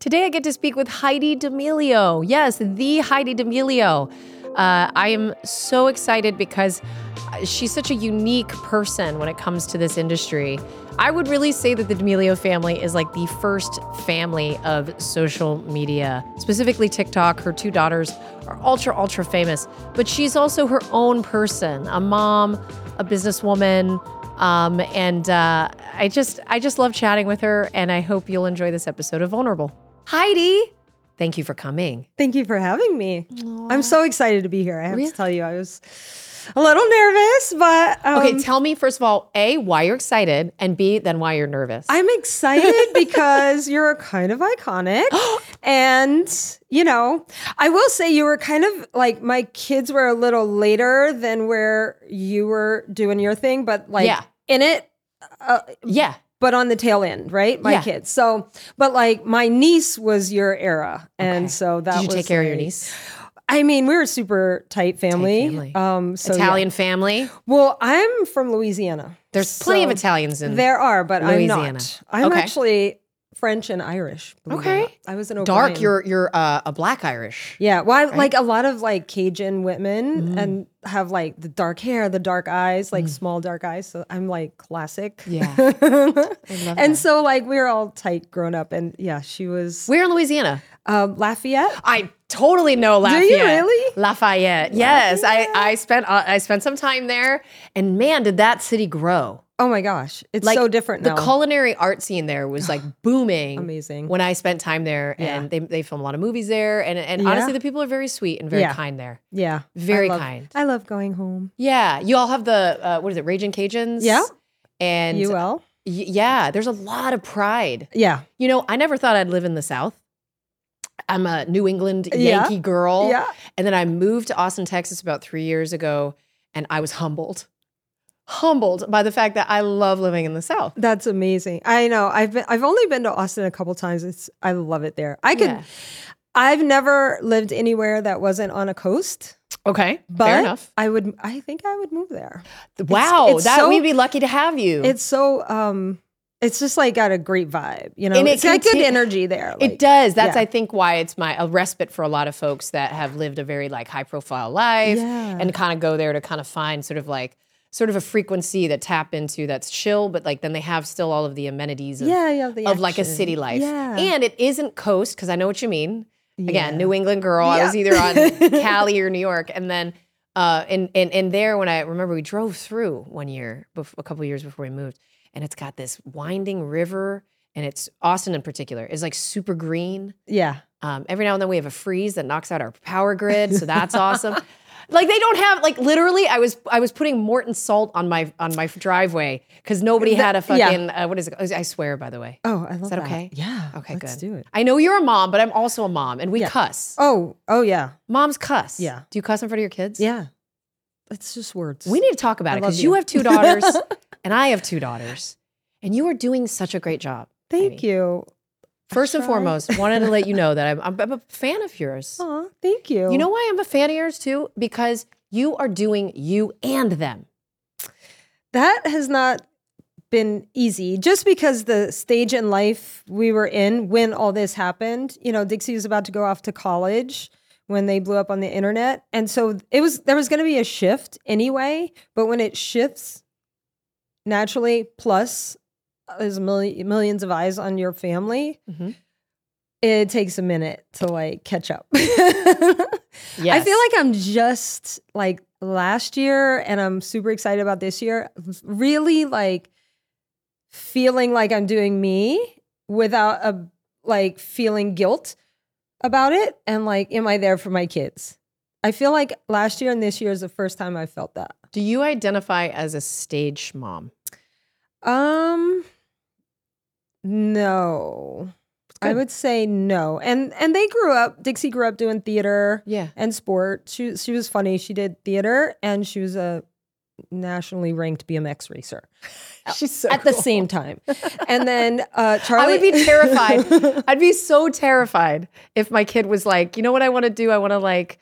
Today, I get to speak with Heidi D'Amelio. Yes, the Heidi D'Amelio. Uh, I am so excited because she's such a unique person when it comes to this industry. I would really say that the D'Amelio family is like the first family of social media, specifically TikTok. Her two daughters are ultra, ultra famous, but she's also her own person, a mom, a businesswoman. Um, and uh, I just, I just love chatting with her, and I hope you'll enjoy this episode of Vulnerable. Heidi, thank you for coming. Thank you for having me. I'm so excited to be here. I have to tell you, I was a little nervous, but um, Okay, tell me first of all, A, why you're excited, and B, then why you're nervous. I'm excited because you're kind of iconic. and, you know, I will say you were kind of like my kids were a little later than where you were doing your thing, but like Yeah. in it, yeah. But on the tail end, right? My Yeah. kids. So, but like my niece was your era. And Okay. so that Did you was take care of your niece? I mean, we were a super tight family. family. Um, so yeah. Italian family? Well, I'm from Louisiana. There's plenty of Italians in There are, but Louisiana. I'm not. I'm Okay. actually French and Irish. believe it or Okay. I was an dark. You're you're uh, a black Irish. yeah. Well, I, like a lot of like Cajun women and have like the dark hair, the dark eyes, like small dark eyes. So I'm like classic. Yeah. and so like we were all tight growing up, and yeah, she was We're in Louisiana? um, Lafayette. I totally know Lafayette. Do you really? Lafayette. Yes, I I spent uh, I spent some time there, and man, did that city grow! Oh my gosh, it's so different the culinary art scene there was like booming. Amazing. When I spent time there, and Yeah. they they film a lot of movies there, and and Yeah. honestly, the people are very sweet and very Yeah. kind there. yeah, Very I love- kind. I love going home. Yeah, you all have the uh, what is it, Raging Cajuns? Yeah. and you will? y- yeah, there's a lot of pride. Yeah. You know, I never thought I'd live in the South. I'm a New England. Yankee girl. Yeah. And then I moved to Austin, Texas about three years ago, and I was humbled. Humbled by the fact that I love living in the South. That's amazing. I know. I've been I've only been to Austin a couple times. It's I love it there. I could Yeah. I've never lived anywhere that wasn't on a coast. Okay. But fair enough. I would I think I would move there. Wow. it's that so- we'd be lucky to have you. It's so um it's just like got a great vibe, you know. And it it's got good energy there. it does. That's yeah. I think why it's my a respite for a lot of folks that have lived a very like high profile life Yeah. and kind of go there to kind of find sort of like sort of a frequency that tap into that's chill, but like then they have still all of the amenities of, Yeah, yeah, the of like a city life. Yeah. And it isn't coast, because I know what you mean. Again, New England girl. I was either on Cali or New York. And then uh and and and there when I remember we drove through one year, bef- a couple years before we moved, and it's got this winding river, and it's Austin in particular is like super green. Yeah. Um, every now and then we have a freeze that knocks out our power grid, so that's awesome. Like they don't have like literally. I was I was putting Morton salt on my on my driveway because nobody had a yeah. fucking uh, what is it? I swear by the way. Oh, I love that okay? Yeah. Okay, good. let's good. do it. I know you're a mom, but I'm also a mom, and we Yeah. cuss. Oh, oh yeah. Moms cuss. Yeah. Do you cuss in front of your kids? Yeah. It's just words. We need to talk about I it because you you. have two daughters, and I have two daughters, and you are doing such a great job. Thank you. First and foremost, wanted to let you know that I'm, I'm, a fan of yours. Aw, thank you. You know why I'm a fan of yours too? Because you are doing you and them. that has not been easy just because the stage in life we were in when all this happened you know dixie was about to go off to college when they blew up on the internet and so it was there was going to be a shift anyway but when it shifts naturally plus there's million, millions of eyes on your family Mhm. it takes a minute to like catch up. Yes. I feel like I'm just like last year and I'm super excited about this year. Really like feeling like I'm doing me without a like feeling guilt about it and like am I there for my kids? I feel like last year and this year is the first time I felt that. Do you identify as a stage mom? Um no. I would say no. And and they grew up Dixie grew up doing theater Yeah. and sport. She she was funny. She did theater and she was a nationally ranked BMX racer She's so at the same time. And then uh Charli I would be terrified. I'd be so terrified if my kid was like, you know what I want to do? I want to like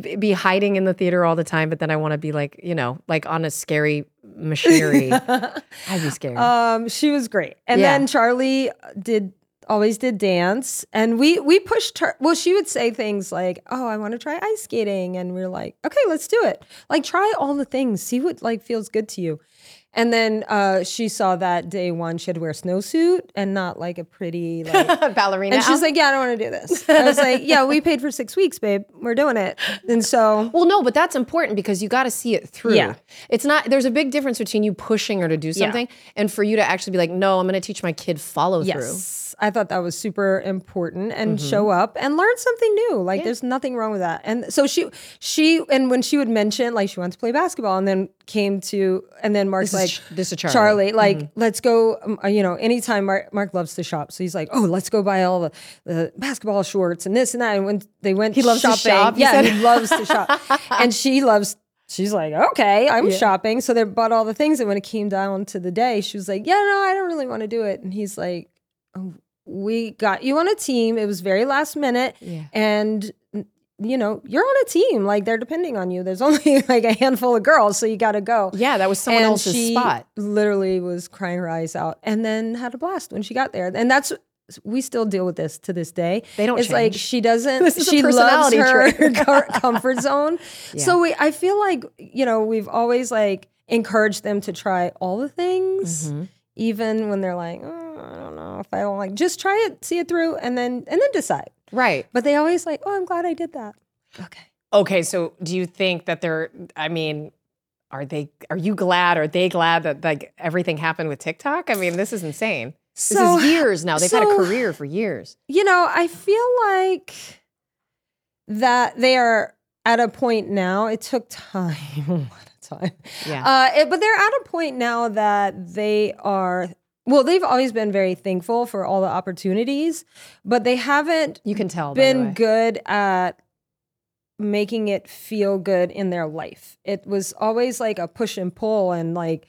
be hiding in the theater all the time, but then I want to be like, you know, like on a scary machinery. I'd be scared. um she was great. And Yeah. then Charli did always did dance and we we pushed her well she would say things like oh i want to try ice skating and we are like okay let's do it like try all the things see what like feels good to you and then uh she saw that day one she had to wear a snowsuit and not like a pretty like Ballerina. and she's like yeah i don't want to do this i was like yeah we paid for six weeks babe we're doing it and so Well, no, but that's important because you got to see it through. Yeah. It's not, there's a big difference between you pushing her to do Yeah. something and for you to actually be like, no, I'm going to teach my kid follow through. Yes. I thought that was super important and Mm-hmm. show up and learn something new. Like there's nothing wrong with that. And so she she and when she would mention like she wants to play basketball and then came to and then Mark's This like Ch- this is Charli. Mm-hmm. like let's go um, uh, you know anytime Mark, Mark loves to shop. So he's like, "Oh, let's go buy all the, the basketball shorts and this and that." And when they went He loves to shopping, shop, yeah, said? he loves to shop. and she loves She's like, okay, I'm shopping. So they bought all the things. And when it came down to the day, she was like, yeah, no, I don't really want to do it. And he's like, oh, we got you on a team. It was very last minute. Yeah. And, you know, you're on a team. Like they're depending on you. There's only like a handful of girls. So you got to go. Yeah, that was someone And else's she spot. Literally was crying her eyes out and then had a blast when she got there. And that's, we still deal with this to this day. They don't It's like she doesn't. This is a she loves her comfort zone. So we, I feel like you know we've always like encouraged them to try all the things, Mm-hmm. even when they're like, oh, I don't know if I don't like. Just try it, see it through, and then and then decide. Right. But they always like, oh, I'm glad I did that. Okay. Okay, so do you think that they're I mean, are they are you glad are they glad that like everything happened with TikTok? I mean, this is insane. This is years now. They've had a career for years. You know, I feel like that they are at a point now. It took time, a lot of time. Yeah. Uh, it- but they're at a point now that they are. Well, they've always been very thankful for all the opportunities, but they haven't you can tell been good at making it feel good in their life. It was always like a push and pull and like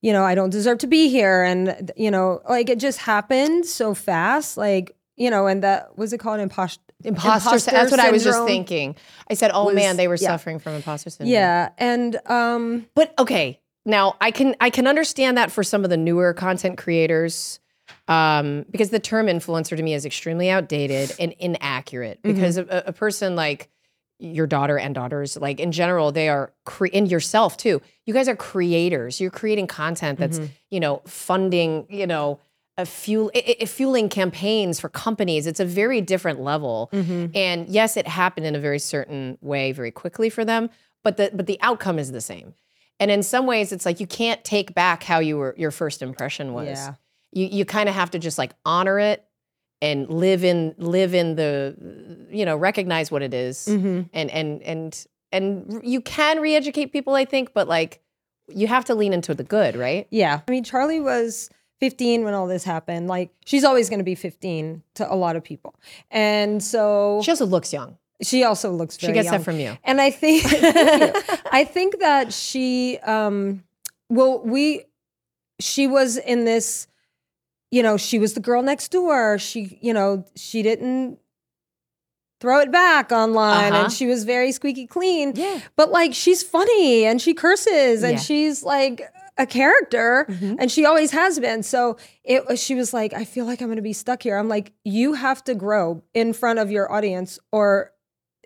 you know, I don't deserve to be here and you know, like it just happened so fast like you know, and that was it called impost Imposter, sy- that's what I was just thinking. I said, "Oh was- man, they were yeah. suffering from imposter syndrome." Yeah, and um But okay, now I can I can understand that for some of the newer content creators, um, because the term influencer to me is extremely outdated and inaccurate. Mm-hmm. Because a, a person like your daughter and daughters, like in general, they are cre- and yourself too. You guys are creators. You're creating content that's mm-hmm. you know funding you know. A fuel, i- fueling campaigns for companies. It's a very different level, mm-hmm. and yes, it happened in a very certain way, very quickly for them. But the but the outcome is the same. And in some ways, it's like you can't take back how you were your first impression was. Yeah. You you kind of have to just like honor it and live in live in the you know recognize what it is. mhm. and and and and you can re-educate people, I think, but like you have to lean into the good, right? Yeah. I mean, Charli was 15 when all this happened. Like, she's always going to be 15 to a lot of people. And so She also looks young. She also looks She gets young. that from you. And I think, I think that she, um, well, we, she was in this, you know, she was the girl next door. She, you know, she didn't throw it back online Uh-huh. and she was very squeaky clean. Yeah. But like she's funny and she curses and Yeah. she's like a character Mhm. and she always has been. So it she was like, I feel like I'm gonna be stuck here. I'm like, you have to grow in front of your audience or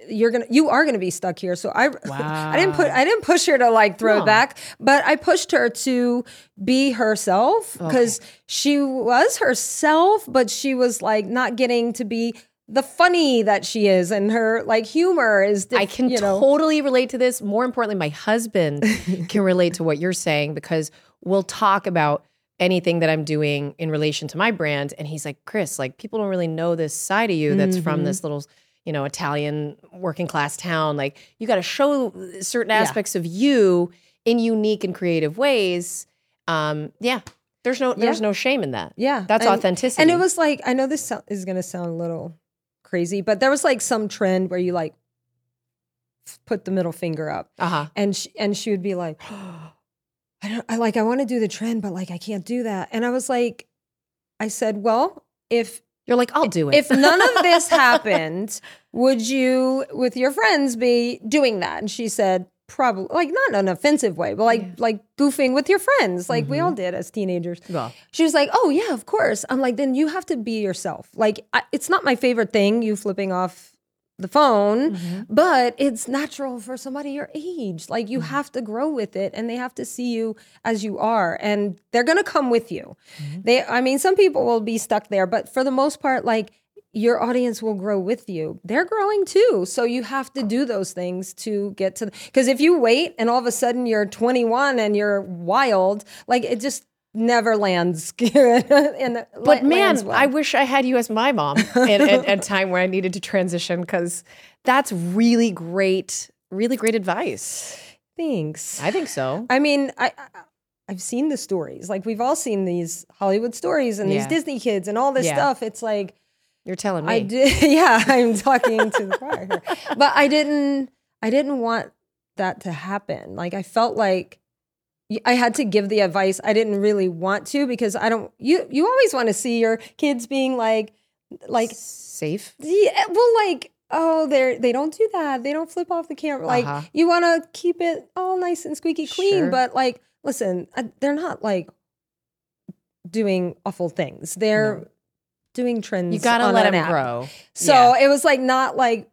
you're gonna you are gonna be stuck here so i i didn't put i didn't push her to like throw No. it back but i pushed her to be herself because she was herself but she was like not getting to be the funny that she is and her like humor is diff- I can you know totally relate to this. More importantly, my husband can relate to what you're saying because we'll talk about anything that I'm doing in relation to my brand. And he's like, Chris, like people don't really know this side of you that's from Mm-hmm. this little, you know, Italian working class town. Like you got to show certain aspects of you in unique and creative ways. Um, yeah. There's no there's Yeah. no shame in that. yeah That's and- authenticity. and it was like i know this is gonna sound a little crazy but there was like some trend where you like put the middle finger up uh-huh. and she, and she would be like I don't I like I want to do the trend but like I can't do that and I was like I said well if You're like, I'll do it. if none of this happened would you with your friends be doing that and she said probably like not in an offensive way but like like goofing with your friends like we all mm-hmm. did as teenagers Well, she was like, "Oh yeah, of course." I'm like, "Then you have to be yourself." Like, I, it's not my favorite thing, you flipping off the phone, mm-hmm. but it's natural for somebody your age. Like, you mm-hmm. have to grow with it, and they have to see you as you are, and they're gonna come with you. Mm-hmm. They, I mean, some people will be stuck there, but for the most part, like. Your audience will grow with you. They're growing too. So you have to do those things to get to because if you wait and all of a sudden you're 21 and you're wild, like it just never lands and But man, I wish I had you as my mom at, at, at a time where I needed to transition because that's really great, really great advice. thanks. I think so. I mean, I, I I've seen the stories. Like we've all seen these Hollywood stories and these Disney kids and all this Yeah. stuff. It's like You're telling me. I did. Yeah, I'm talking to the choir, but I didn't. I didn't want that to happen. Like I felt like I had to give the advice. I didn't really want to because I don't. You you always want to see your kids being like like Safe. Yeah, well, like, oh, they're they don't do that. They don't flip off the camera. Like, Uh-huh. you want to keep it all nice and squeaky clean, Sure. but like, listen, uh, they're not like doing awful things. They're doing trends. You got to on let them app. grow. So Yeah. it was like not like.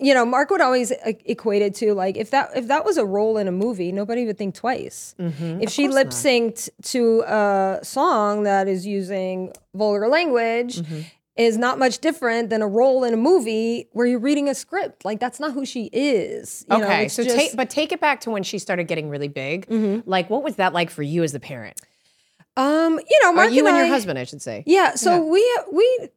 You know, Mark would always equate it to like if that if that was a role in a movie, nobody would think twice. Mhm. If she lip synced to a song that is using vulgar language, Mm-hmm. is not much different than a role in a movie where you're reading a script. Like that's not who she is. You Okay, it's so just- take but take it back to when she started getting really big. Mm-hmm. Like, what was that like for you as the parent? um, you know, Or Mark you and your I- husband, I should say. Yeah, so we we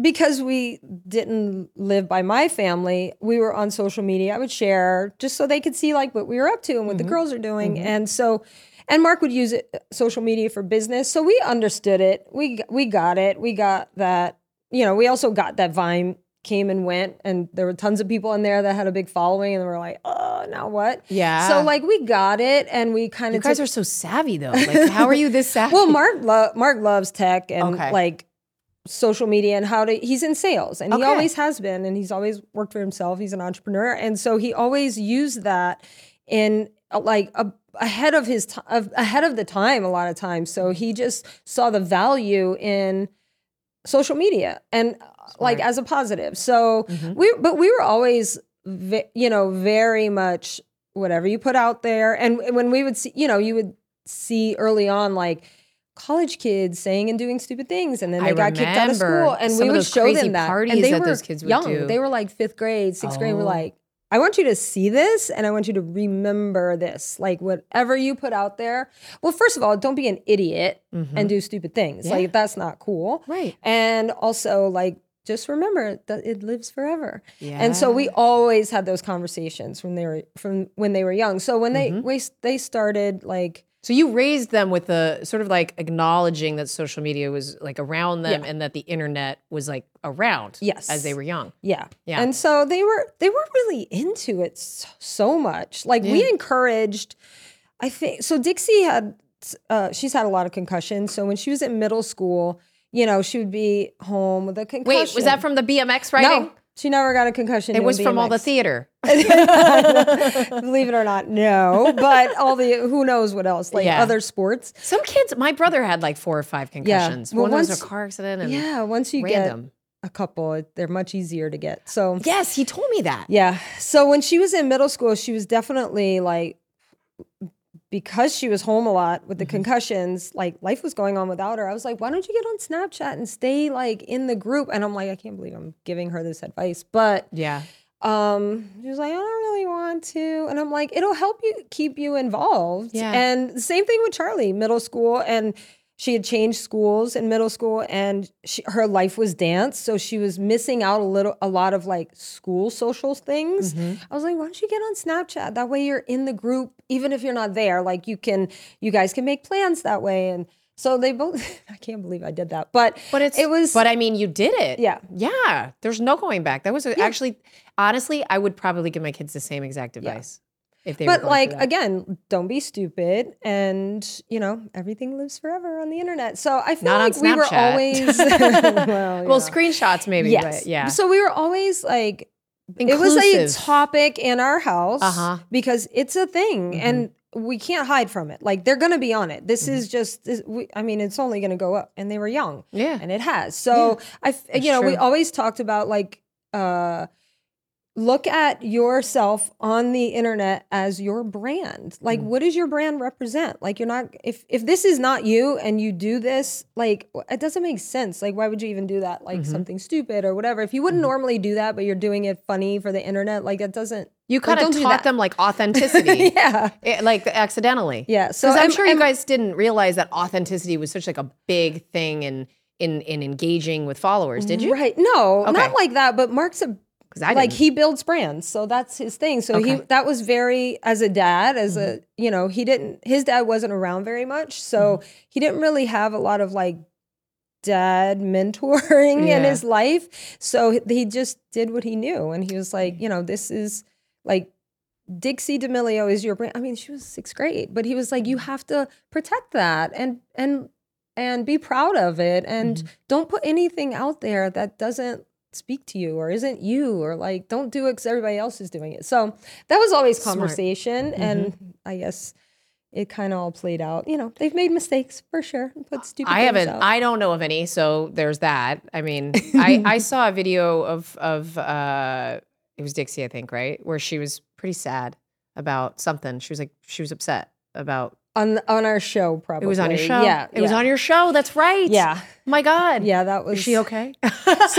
because we didn't live by my family, we were on social media. I would share just so they could see like what we were up to and what Mm-hmm. the girls are doing. And so and Mark would use it social media for business. So we understood it. We we got it. We got that, you know, we also got that Vine came and went and there were tons of people in there that had a big following and we're like, "Oh, now what?" Yeah. So like we got it and we kind of. You guys are so savvy though. Like, how are you this savvy? well, Mark lo- Mark loves tech and Okay. like social media and how to. He's in sales and he always has been, and he's always worked for himself. He's an entrepreneur, and so he always used that in uh, like a, ahead of his time, ahead of the time. A lot of times, so he just saw the value in social media and uh, like as a positive. So Mm-hmm. we, but we were always, you know, very much whatever you put out there. And when we would see, you know, you would see early on like college kids saying and doing stupid things, and then they I got kicked out of school, and we would show them that. and they that were those kids young. do. They were like fifth grade, sixth grade. We're Oh. like. I want you to see this and I want you to remember this. Like whatever you put out there. Well, first of all, don't be an idiot and do stupid things. Mm-hmm. Yeah. Like that's not cool. Right. And also like just remember that it lives forever. Yeah. And so we always had those conversations when they were from when they were young. So when they Mm-hmm. we, they started like So you raised them with the sort of like acknowledging that social media was like around them Yeah. and that the internet was like around Yes. as they were young. Yeah. Yeah. And so they were they were really into it so, so much. Like we encouraged I think so Dixie had uh she's had a lot of concussions. So when she was in middle school, you know, she would be home with a concussion. Wait, was that from the BMX riding? No. She never got a concussion. It was from all the theater. Believe it or not, no. But all the who knows what else, like Yeah. other sports. Some kids, my brother had like four or five concussions. Well, One was a car accident and Yeah, once you random. a couple. They're much easier to get. So Yes, he told me that. yeah. So when she was in middle school, she was definitely like because she was home a lot with the concussions, like life was going on without her. I was like, why don't you get on Snapchat and stay like in the group? And I'm like, I can't believe I'm giving her this advice. But Yeah. um she was like, I don't really want to. And I'm like, it'll help you keep you involved. Yeah. And same thing with Charli, middle school. And she had changed schools in middle school and she, her life was dance. So she was missing out a little, a lot of like school social things. Mm-hmm. I was like, why don't you get on Snapchat? That way you're in the group, even if you're not there. Like you can, you guys can make plans that way. And so they both, I can't believe I did that. But, But it's it was, But I mean, you did it. Yeah. Yeah. There's no going back. That was a, actually, honestly, I would probably give my kids the same exact advice if they. but like again, don't be stupid, and you know everything lives forever on the internet. So I feel Not like we were always well, well, screenshots maybe. yes, yeah. So we were always like, it was a topic in our house Uh-huh. because it's a thing, and we can't hide from it. Like they're gonna be on it. This is just, this, we, I mean, it's only gonna go up, and they were young, Yeah. and it has. So I, f- That's you know, we always talked about like. uh look at yourself on the internet as your brand like Mm. what does your brand represent like you're not if if this is not you and you do this like it doesn't make sense like why would you even do that like Mm-hmm. something stupid or whatever if you wouldn't normally do that but you're doing it funny for the internet like it doesn't you like, kind of taught them like authenticity. yeah It- like accidentally. yeah so I'm I'm- sure you I'm- guys didn't realize that authenticity was such like a big thing in in in engaging with followers, did you? right no Okay. not like that but mark's a Because I like didn't. he builds brands so that's his thing. So he that was very as a dad as a mm-hmm. you know he didn't his dad wasn't around very much so mm-hmm. he didn't really have a lot of like dad mentoring in his life. So he- he just did what he knew and he was like mm-hmm. you know this is like Dixie D'Amelio is your brand. I mean, she was sixth grade, but he was like, you have to protect that and and and be proud of it, and don't put anything out there that doesn't speak to you or isn't you, or like don't do it because everybody else is doing it. So that was always conversation, and I guess it kind of all played out. You know, they've made mistakes for sure, put stupid. I haven't. out. I don't know of any. So there's that. I mean, I, I saw a video of of uh, it was Dixie, I think, right, where she was pretty sad about something. She was like, she was upset about. On on our show. Probably It was on your show. Yeah, it was on your show. That's right. Yeah, oh My God. yeah. That was Is she okay? So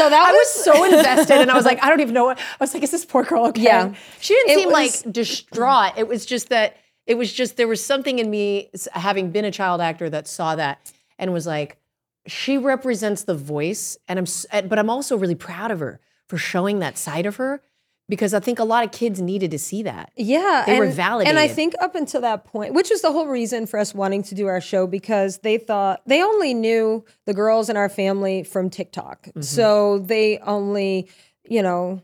that I was was- so invested, and I was like, I don't even know what. I was like, is this poor girl okay? Yeah. She didn't It seem was- like distraught. It was just that it was just there was something in me, having been a child actor, that saw that and was like, she represents the voice, and I'm, but I'm also really proud of her for showing that side of her because I think a lot of kids needed to see that. Yeah, They were and, And I think up until that point, which was the whole reason for us wanting to do our show, because they thought they only knew the girls in our family from TikTok. Mm-hmm. So they only, you know,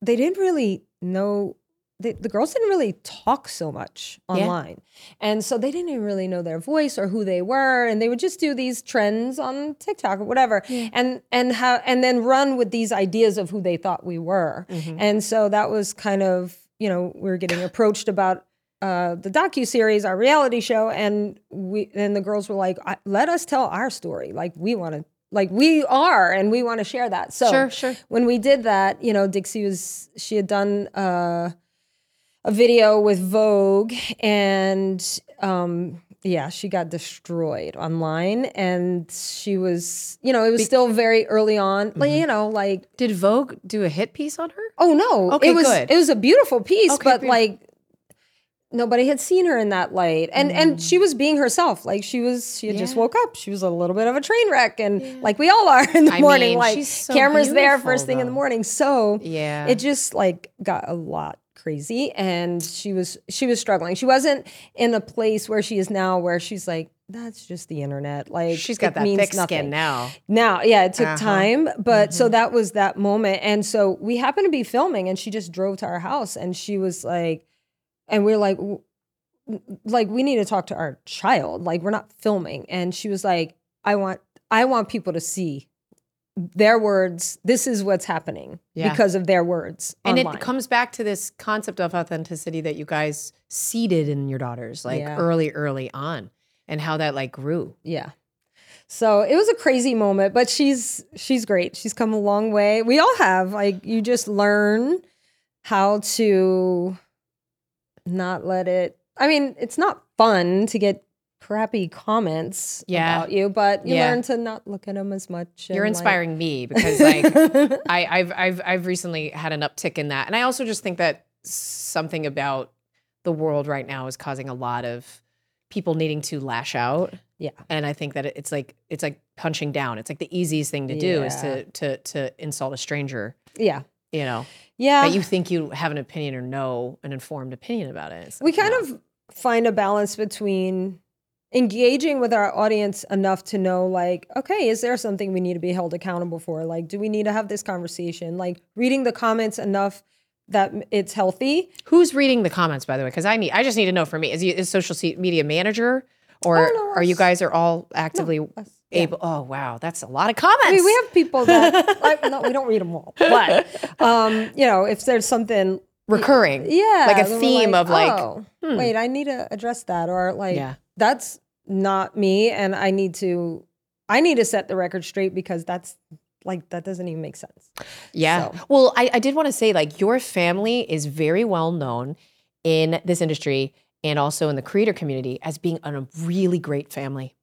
they didn't really know. The, the girls didn't really talk so much Yeah. online. And so they didn't even really know their voice or who they were. And they would just do these trends on TikTok or whatever. And and how and then run with these ideas of who they thought we were. Mm-hmm. And so that was kind of, you know, we were getting approached about uh, the docu series, our reality show, and we and the girls were like, "Let us tell our story. Like we want to, like we are, and we want to share that." So Sure, sure. when we did that, you know, Dixie was she had done uh, a video with Vogue, and um, yeah, she got destroyed online, and she was, you know, it was still very early on, Mm-hmm. you know, like Did Vogue do a hit piece on her? Oh no! Okay, it was good. it was a beautiful piece, Okay, but beautiful. like nobody had seen her in that light, and and Mm. she was being herself. Like she was, she had just woke up. She was a little bit of a train wreck, and like we all are in the I morning. mean, like so cameras there first thing in the morning. So Yeah. it just like got a lot crazy, and she was she was struggling. She wasn't in a place where she is now, where she's like. That's just the internet. Like She's got that means thick nothing. skin now. Now, yeah, it took Uh-huh. time, but so that was that moment. And so we happened to be filming and she just drove to our house and she was like, and we are like, like, we need to talk to our child. Like, we're not filming. And she was like, I want, I want people to see their words. This is what's happening Yeah. because of their words. And online. it comes back to this concept of authenticity that you guys seeded in your daughters, like Yeah. early, early on, and how that like grew. Yeah. So it was a crazy moment, but she's she's great. She's come a long way. We all have. Like you just learn how to not let it I mean, it's not fun to get crappy comments Yeah. about you, but you Yeah. learn to not look at them as much. You're like- inspiring me because like I, I've I've I've recently had an uptick in that, and I also just think that something about the world right now is causing a lot of people needing to lash out. Yeah. and I think that it's like it's like punching down. It's like the easiest thing to do is to to to insult a stranger. yeah. You know Yeah. that you think you have an opinion or know an informed opinion about it. We kind no. of find a balance between engaging with our audience enough to know like okay is there something we need to be held accountable for like do we need to have this conversation like reading the comments enough that it's healthy Who's reading the comments, by the way? Because I need, I just need to know for me. Is he is social media manager, or Oh, no, are you guys are all actively yeah. able? Oh wow, that's a lot of comments. I mean, we have people that like, no, we don't read them all, but um, you know, if there's something, recurring, yeah, like a theme of like, oh, hmm. wait, I need to address that, or like, Yeah. That's not me, and I need to, I need to set the record straight because that's like that doesn't even make sense. yeah. So- Well, I, I did want to say like your family is very well known in this industry and also in the creator community as being a really great family.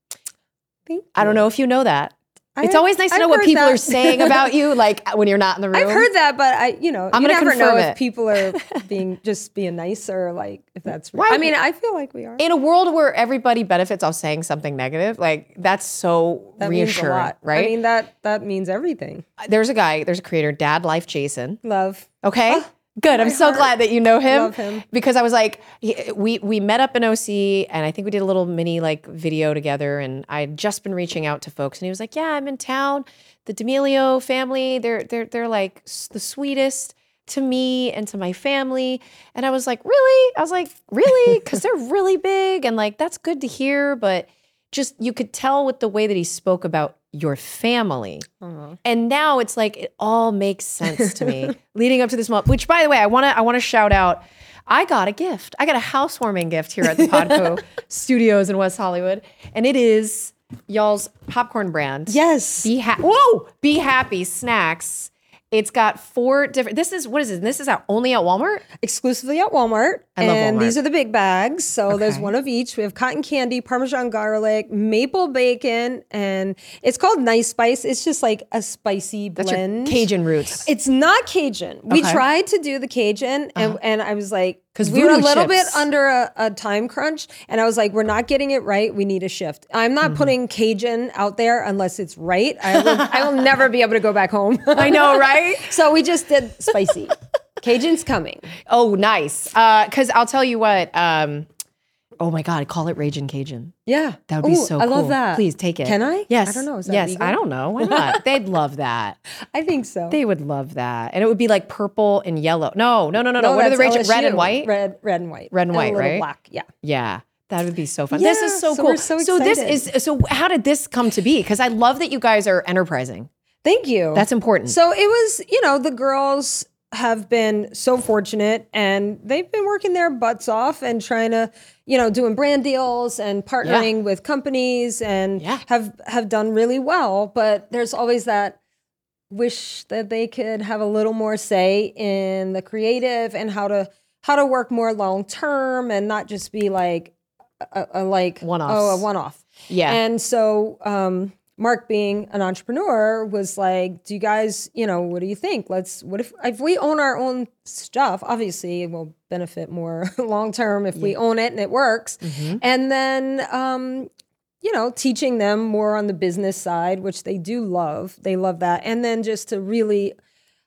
Thank you. I don't know if you know that. I- it's always nice to I've know what people that. are saying about you, like when you're not in the room. I've heard that, but I, you know, I'm you gonna never know confirm if it. people are being just being nice or like if that's. Why- I mean, I feel like we are. in a world where everybody benefits off saying something negative, like that's so that means a reassuring, lot, right? I mean, that that means everything. there's a guy, there's a creator, Dad Life Jason. Love. Okay. Ah. Good. I'm so glad that you know him. Him. Because I was like, he- we we met up in OC, and I think we did a little mini like video together. And I had just been reaching out to folks, and he was like, "Yeah, I'm in town. The D'Amelio family, they're they're they're like the sweetest to me and to my family." And I was like, "Really?" I was like, "Really?" Because they're really big, and like that's good to hear. But just you could tell with the way that he spoke about your family. Uh-huh. And now it's like it all makes sense to me leading up to this month. Which, by the way, I want to I want to shout out. I got a gift. I got a housewarming gift here at the Podco Studios in West Hollywood, and it is y'all's popcorn brand. Yes. Be happy. Whoa! Be happy snacks. It's got four different. This is what is it? This is out only at Walmart. exclusively at Walmart. I love and Walmart. these are the big bags. So there's one of each. We have cotton candy, Parmesan garlic, maple bacon, and it's called Nice Spice. It's just like a spicy That's blend. your Cajun roots. It's not Cajun. We Okay. Uh-huh. tried to do the Cajun, and, and I was like, 'Cause we were a little bit under a, a time crunch, and I was like, we're not getting it right. We need a shift. I'm not Mm-hmm. putting Cajun out there unless it's right. I will, I will never be able to go back home. I know, right? so we just did spicy. Cajun's coming. Oh, nice. Because I'll tell you what. Um, oh my God, call it Raging Cajun. Yeah, That would be Ooh, so I cool. love that. Please take it. Can I? Yes. I don't know. Is that yes. legal? I don't know. Why not? They'd love that. I think so. They would love that. And it would be like purple and yellow. No, no, no, no, no. What are the Raging? Red and white? Red, red and white. Red and a white, right? Black. Yeah. Yeah. That would be so fun. this is so so cool. we're so this is so how did this come to be? Because I love that you guys are enterprising. Thank you. That's important. So it was, you know, the girls have been so fortunate and they've been working their butts off and trying to, you know, doing brand deals and partnering with companies and Yeah. have have done really well, but there's always that wish that they could have a little more say in the creative and how to how to work more long term and not just be like a, a like one off oh a one off. yeah. And so um, Mark, being an entrepreneur, was like, "Do you guys, you know, what do you think? Let's. What if if we own our own stuff? Obviously, it will benefit more long term if we own it and it works. Mhm. And then, um, you know, teaching them more on the business side, which they do love. They love that. And then just to really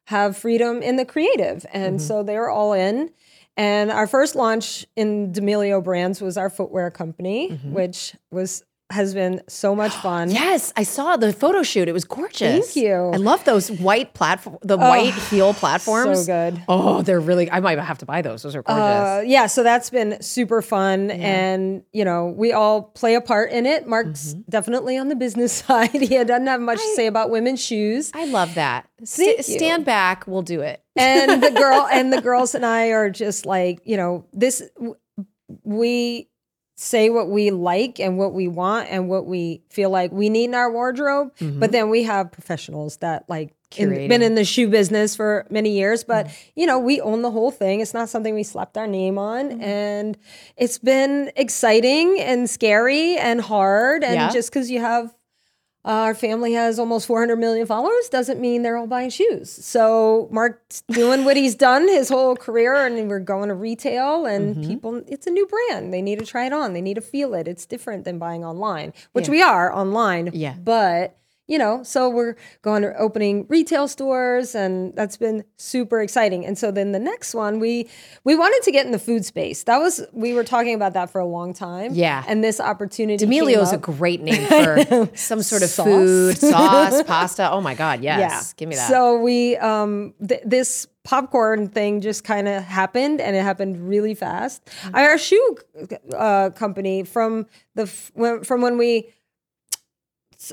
have freedom in the creative. And so they're all in. And our first launch in D'Amelio Brands was our footwear company, which was has been so much fun. Yes, I saw the photo shoot. It was gorgeous. Thank you. I love those white platform, the white heel platforms. So good. Oh, they're really. I might have to buy those. Those are gorgeous. Uh, yeah, so that's been super fun. And, you know, we all play a part in it. Mark's Mm-hmm. definitely on the business side. he doesn't have much to say about women's shoes. I love that. St- you. stand back. We'll do it. and the girl and the girls and I are just like, you know, this w- we say what we like and what we want and what we feel like we need in our wardrobe. Mm-hmm. But then we have professionals that like in, been in the shoe business for many years. But mm-hmm. you know, we own the whole thing. It's not something we slapped our name on, mm-hmm. and it's been exciting and scary and hard. And Yeah. just because you have uh, our family has almost 400 million followers doesn't mean they're all buying shoes. So Mark's doing what he's done his whole career, and we're going to retail, and Mm-hmm. people, it's a new brand. They need to try it on. They need to feel it. It's different than buying online, which we are online. Yeah. But you know, so we're going to opening retail stores, and that's been super exciting. And so then the next one, we we wanted to get in the food space. That was we were talking about that for a long time. Yeah. and this opportunity. D'Amelio is a great name for some sort of Sauce. food, sauce, pasta. Oh my God, yes. Yeah. Give me that. So we um th- this popcorn thing just kind of happened and it happened really fast. Mm. Our shoe uh, company from the f- when, from when we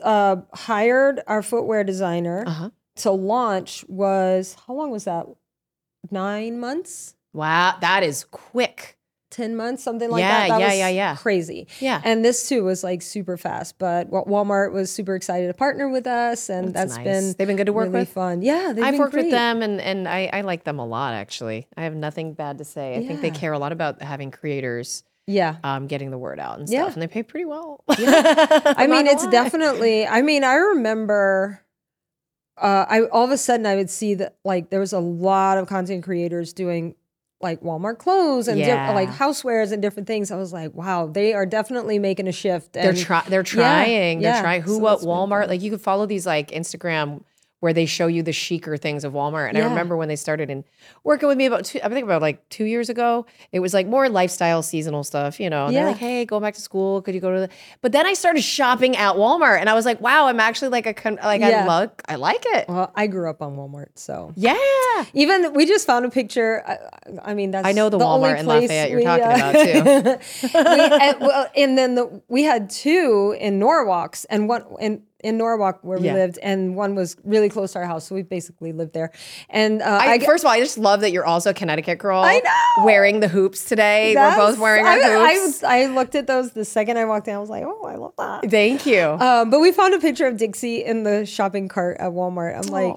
uh, hired our footwear designer Uh-huh. to launch was how long was that? Nine months, wow, that is quick. ten months, something like Yeah, that. That yeah, was yeah, yeah. Crazy. Yeah. And this too was like super fast, but Walmart was super excited to partner with us, and That's that's nice. been They've been good to work really with? Fun, yeah. They've I've worked with them and, and I, I like them a lot, actually. I have nothing bad to say. I think they care a lot about having creators Yeah, um, getting the word out and stuff Yeah. And they pay pretty well. I mean, it's definitely. I mean, I remember. Uh, I all of a sudden I would see that like there was a lot of content creators doing like Walmart clothes and di- like housewares and different things. I was like, wow, they are definitely making a shift. They're try they're trying. yeah. They're trying. Who So what Walmart? Like you could follow these like Instagram where they show you the chicer things of Walmart. And I remember when they started in working with me about two, I think about like two years ago. It was like more lifestyle, seasonal stuff, you know. And They're Yeah. like, hey, go back to school. Could you go to the? But then I started shopping at Walmart, and I was like, wow, I'm actually like a con- like I Yeah. look, I like it. Well, I grew up on Walmart, so Yeah. even we just found a picture. I, I mean, that's I know the only Walmart in Lafayette you're we, talking uh, about, too. we, and, well, and then the, we had two in Norwalks, and one in in Norwalk where Yeah. we lived, and one was really close to our house, so we basically lived there. And uh, I, I, first of all, I just love that you're also a Connecticut girl. I know! Wearing the hoops today. We're both wearing our I, hoops. I, I looked at those the second I walked in. I was like, oh, I love that. Thank you. Um, but we found a picture of Dixie in the shopping cart at Walmart. I'm like,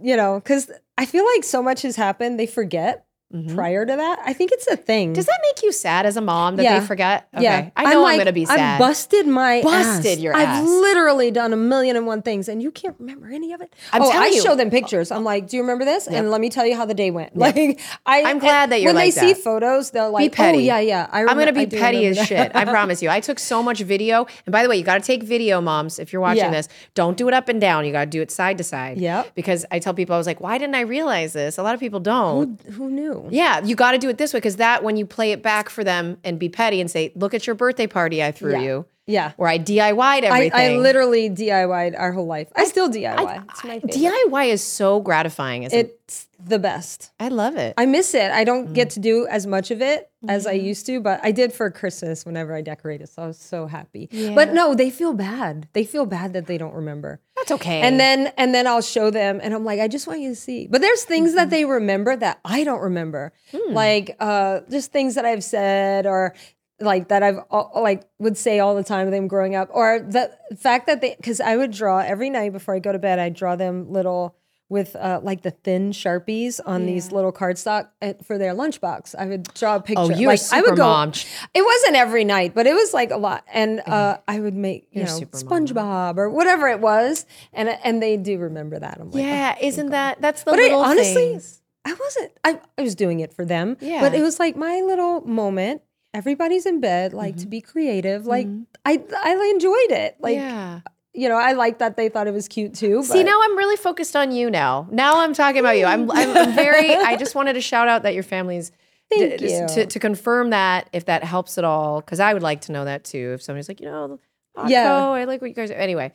you know, because I feel like so much has happened, they forget prior to that. I think it's a thing. Mm-hmm. Does that make you sad as a mom that Yeah. they forget? Okay. Yeah, I know I'm, like, gonna be sad. I've busted my Busted ass. your I've literally done a million and one things, and you can't remember any of it. I'm oh, I you. show them pictures. I'm like, do you remember this? And let me tell you how the day went. Like, I, I'm glad that you're when like they see photos, they're like, be petty. oh yeah, yeah. I I'm gonna be I petty as remember shit. I promise you. I took so much video. And by the way, you got to take video, moms. If you're watching Yeah. this, don't do it up and down. You got to do it side to side. Yep. Because I tell people, I was like, why didn't I realize this? A lot of people don't. Who knew? Yeah, you got to do it this way because that when you play it back for them and be petty and say, "Look at your birthday party I threw Yeah. you," Yeah. Where I DIY'd I, everything. I literally DIY'd our whole life. I still DIY. it's my favorite. DIY is so gratifying. Isn't it? it's the best. I love it. I miss it. I don't Mm. get to do as much of it as Mm-hmm. I used to, but I did for Christmas whenever I decorated. So I was so happy. But no, they feel bad. They feel bad that they don't remember. That's okay. And then and then I'll show them and I'm like, I just want you to see. But there's things Mm-hmm. that they remember that I don't remember. Hmm. Like uh just things that I've said or like that I've like would say all the time them growing up or the fact that they cuz I would draw every night before I go to bed I draw them little with uh, like the thin sharpies on these little cardstock uh, for their lunchbox. I would draw a picture. Oh, you're a like, I super would go, mom. It wasn't every night, but it was like a lot. And uh, I would make you You're know mom. SpongeBob or whatever it was, and and they do remember that. I'm like, yeah, isn't that that's the but I, little honestly, things. I wasn't. I, I was doing it for them. Yeah. But it was like my little moment. Everybody's in bed, like to be creative. Like I, I enjoyed it. Like Mm-hmm. yeah. you know, I like that they thought it was cute too. See, now I'm really focused on you now. Now I'm talking about you. I'm, I'm, very, I just wanted to shout out that your family's, Thank d- you. To, to confirm that, if that helps at all, because I would like to know that too. If somebody's like, you know, Hotco, Yeah. I like what you guys are. Anyway,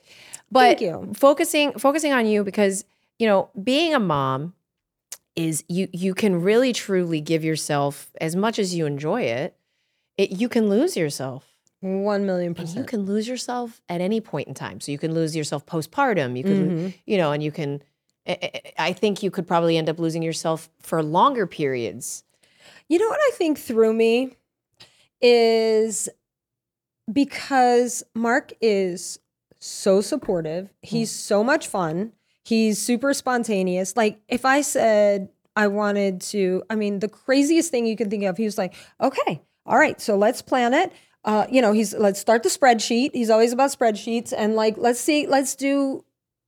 but Thank you. focusing, focusing on you because, you know, being a mom is you, you can really truly give yourself as much as you enjoy it, it you can lose yourself. one million And you can lose yourself at any point in time. So you can lose yourself postpartum. You could, Mm-hmm. you know, and you can. I- I I think you could probably end up losing yourself for longer periods. You know what I think through me is because Mark is so supportive. He's mm. so much fun. He's super spontaneous. Like if I said I wanted to, I mean, the craziest thing you can think of, he was like, okay, all right, so let's plan it. Uh, you know, he's let's start the spreadsheet. He's always about spreadsheets and like let's see, let's do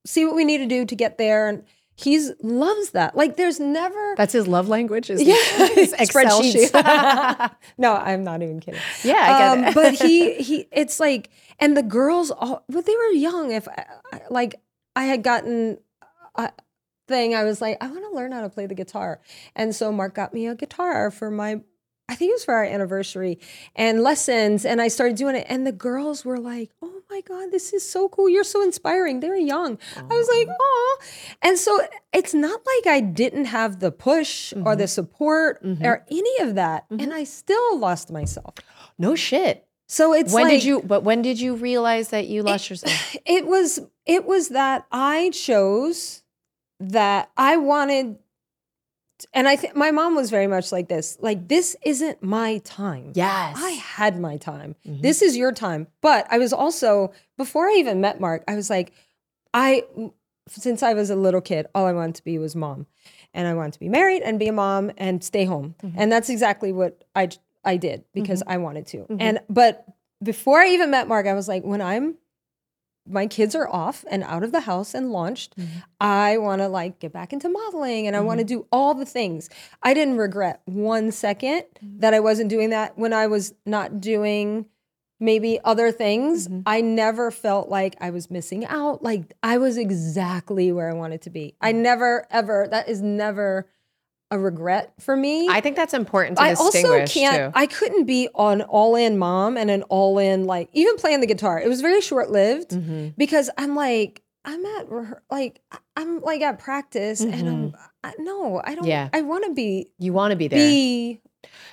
see what we need to do to get there. And he's loves that. Like there's never That's his love language. Is yeah, Excel sheet. no, I'm not even kidding. Yeah, I get it. but he he, it's like, and the girls, all, but they were young. If like I had gotten a thing, I was like, I want to learn how to play the guitar, and so Mark got me a guitar for my. I think it was for our anniversary and lessons, and I started doing it. And the girls were like, "Oh my god, this is so cool! You're so inspiring." They're young. I was like, "Oh," and so it's not like I didn't have the push or the mm-hmm. support mm-hmm. or any of that, and mm-hmm. I still lost myself. no shit. So it's when like, did you? But when did you realize that you lost yourself? It was it was that I chose that I wanted, and I think my mom was very much like this. Like this isn't my time. Yes. I had my time. Mhm. This is your time. But I was also before I even met Mark, I was like, I since I was a little kid, all I wanted to be was mom, and I wanted to be married and be a mom and stay home, mm-hmm. and that's exactly what I I did because mm-hmm. I wanted to. Mm-hmm. And but before I even met Mark, I was like, when I'm my kids are off and out of the house and launched, mm-hmm. I want to like get back into modeling and I want to mm-hmm. do all the things. I didn't regret one second mm-hmm. that I wasn't doing that when I was not doing maybe other things. I never felt like I was missing out. Like I was exactly where I wanted to be. I never ever that is never a regret for me. I think that's important to I also can't. too. I couldn't be an all-in mom and an all-in like even playing the guitar. It was very short-lived Mm-hmm. because I'm like I'm at like I'm like at practice and I'm I, no I don't. Mm-hmm. Yeah. I want to be you want to be there. be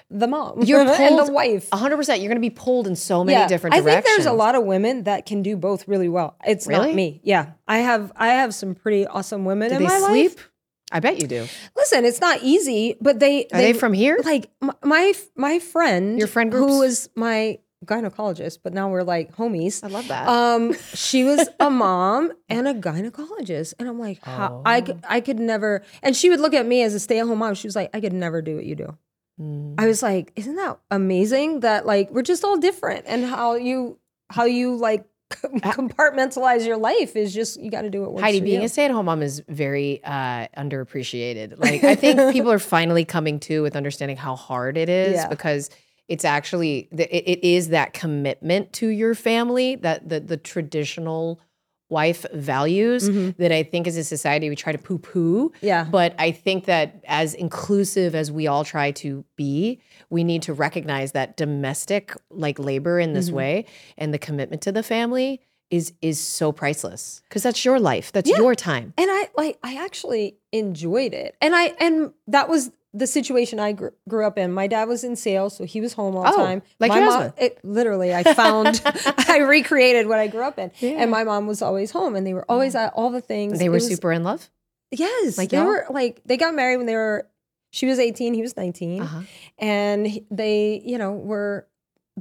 the mom. You're and the wife. 100%. You're going to be pulled in so many different directions I think there's a lot of women that can do both really well. It's Really? not me. Yeah, I have I have some pretty awesome women Do in they my sleep? life. I bet you do. Listen, it's not easy, but they Are they from here? Like my my friend, Your friend who was my gynecologist, but now we're like homies. I love that. Um, she was a mom and a gynecologist, and I'm like, how, I Oh. could, I could never. And she would look at me as a stay at home mom. She was like, I could never do what you do. Mm. I was like, isn't that amazing that like we're just all different, and how you how you like compartmentalize your life is just you got to do what works. Heidi, being you. a stay-at-home mom is very uh, underappreciated. Like I think people are finally coming to with understanding how hard it is Yeah. because it's actually it, it is that commitment to your family that the the traditional wife values that I think as a society we try to poo-poo. Mm-hmm. Yeah. But I think that as inclusive as we all try to be, we need to recognize that domestic like labor in Mm-hmm. this way and the commitment to the family is is so priceless because that's your life that's Yeah. your time and I like I actually enjoyed it, and I and that was the situation I grew, grew up in. My dad was in sales, so he was home all the Oh, time. like my mom, it, literally, I found, I recreated what I grew up in, and my mom was always home, and they were always at all the things. they were was- super in love Yes, Like they y'all? were like they got married when they were. She was eighteen, he was 19 Uh-huh. and he- they, you know, were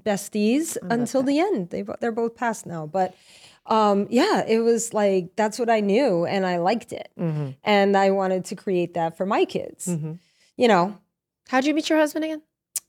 besties until the end. They they're both passed now, but um, yeah, it was like that's what I knew, and I liked it, Mm-hmm. and I wanted to create that for my kids. You know, how'd you meet your husband again